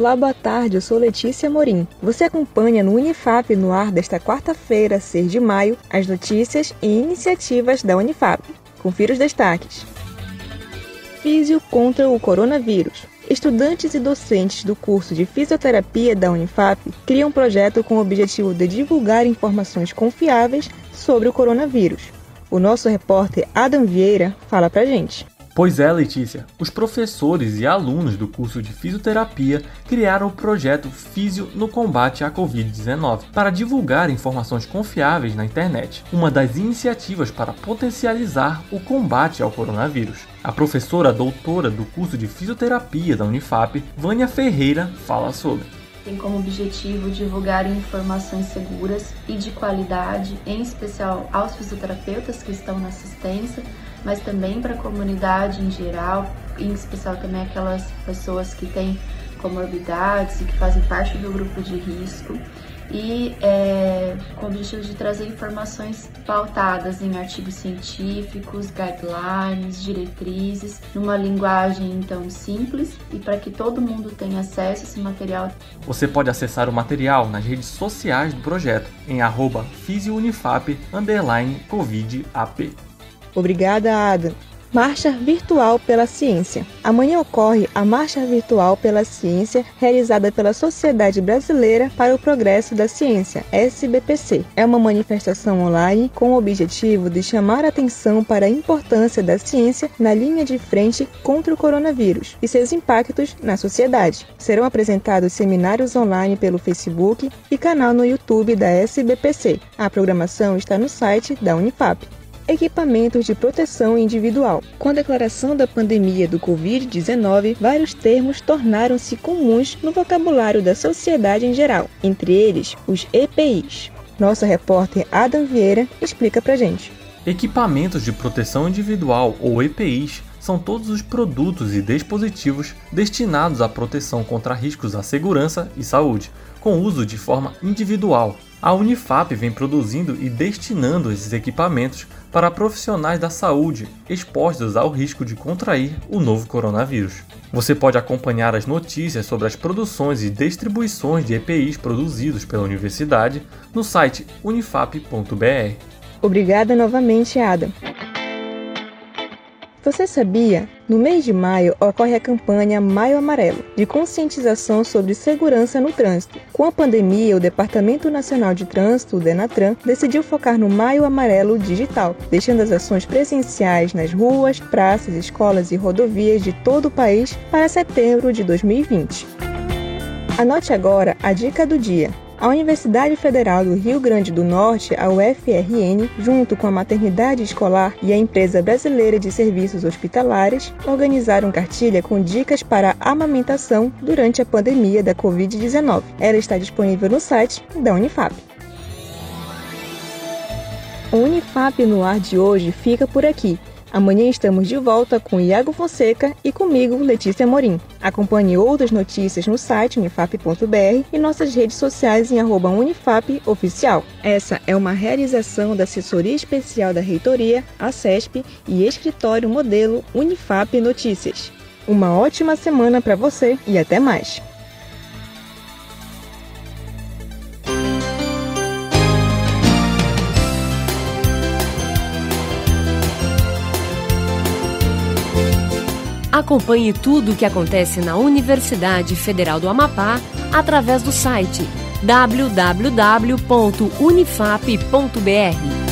Olá, boa tarde. Eu sou Letícia Morim. Você acompanha no Unifap no ar desta quarta-feira, 6 de maio, as notícias e iniciativas da Unifap. Confira os destaques. Físio contra o coronavírus. Estudantes e docentes do curso de fisioterapia da Unifap criam um projeto com o objetivo de divulgar informações confiáveis sobre o coronavírus. O nosso repórter Adam Vieira fala pra gente. Pois é, Letícia. Os professores e alunos do curso de fisioterapia criaram o projeto Físio no combate à Covid-19 para divulgar informações confiáveis na internet, uma das iniciativas para potencializar o combate ao coronavírus. A professora doutora do curso de fisioterapia da Unifap, Vânia Ferreira, fala sobre tem como objetivo divulgar informações seguras e de qualidade, em especial aos fisioterapeutas que estão na assistência, mas também para a comunidade em geral, em especial também aquelas pessoas que têm comorbidades e que fazem parte do grupo de risco e é, com o objetivo de trazer informações pautadas em artigos científicos, guidelines, diretrizes, numa linguagem então simples e para que todo mundo tenha acesso a esse material. Você pode acessar o material nas redes sociais do projeto em arroba covidap. Obrigada, Adam. Marcha Virtual pela Ciência. Amanhã ocorre a Marcha Virtual pela Ciência, realizada pela Sociedade Brasileira para o Progresso da Ciência, SBPC. É uma manifestação online com o objetivo de chamar atenção para a importância da ciência na linha de frente contra o coronavírus e seus impactos na sociedade. Serão apresentados seminários online pelo Facebook e canal no YouTube da SBPC. A programação está no site da Unifap equipamentos de proteção individual. Com a declaração da pandemia do Covid-19, vários termos tornaram-se comuns no vocabulário da sociedade em geral, entre eles os EPIs. Nosso repórter Adam Vieira explica pra gente. Equipamentos de proteção individual ou EPIs são todos os produtos e dispositivos destinados à proteção contra riscos à segurança e saúde, com uso de forma individual. A Unifap vem produzindo e destinando esses equipamentos para profissionais da saúde expostos ao risco de contrair o novo coronavírus. Você pode acompanhar as notícias sobre as produções e distribuições de EPIs produzidos pela universidade no site unifap.br. Obrigada novamente, Adam. Você sabia? No mês de maio ocorre a campanha Maio Amarelo, de conscientização sobre segurança no trânsito. Com a pandemia, o Departamento Nacional de Trânsito, o DENATRAN, decidiu focar no Maio Amarelo digital, deixando as ações presenciais nas ruas, praças, escolas e rodovias de todo o país para setembro de 2020. Anote agora a dica do dia. A Universidade Federal do Rio Grande do Norte, a UFRN, junto com a Maternidade Escolar e a Empresa Brasileira de Serviços Hospitalares, organizaram cartilha com dicas para amamentação durante a pandemia da Covid-19. Ela está disponível no site da Unifap. O Unifap no ar de hoje fica por aqui. Amanhã estamos de volta com Iago Fonseca e comigo, Letícia Morim. Acompanhe outras notícias no site unifap.br e nossas redes sociais em unifapoficial. Essa é uma realização da Assessoria Especial da Reitoria, a CESP e Escritório Modelo Unifap Notícias. Uma ótima semana para você e até mais! Acompanhe tudo o que acontece na Universidade Federal do Amapá através do site www.unifap.br.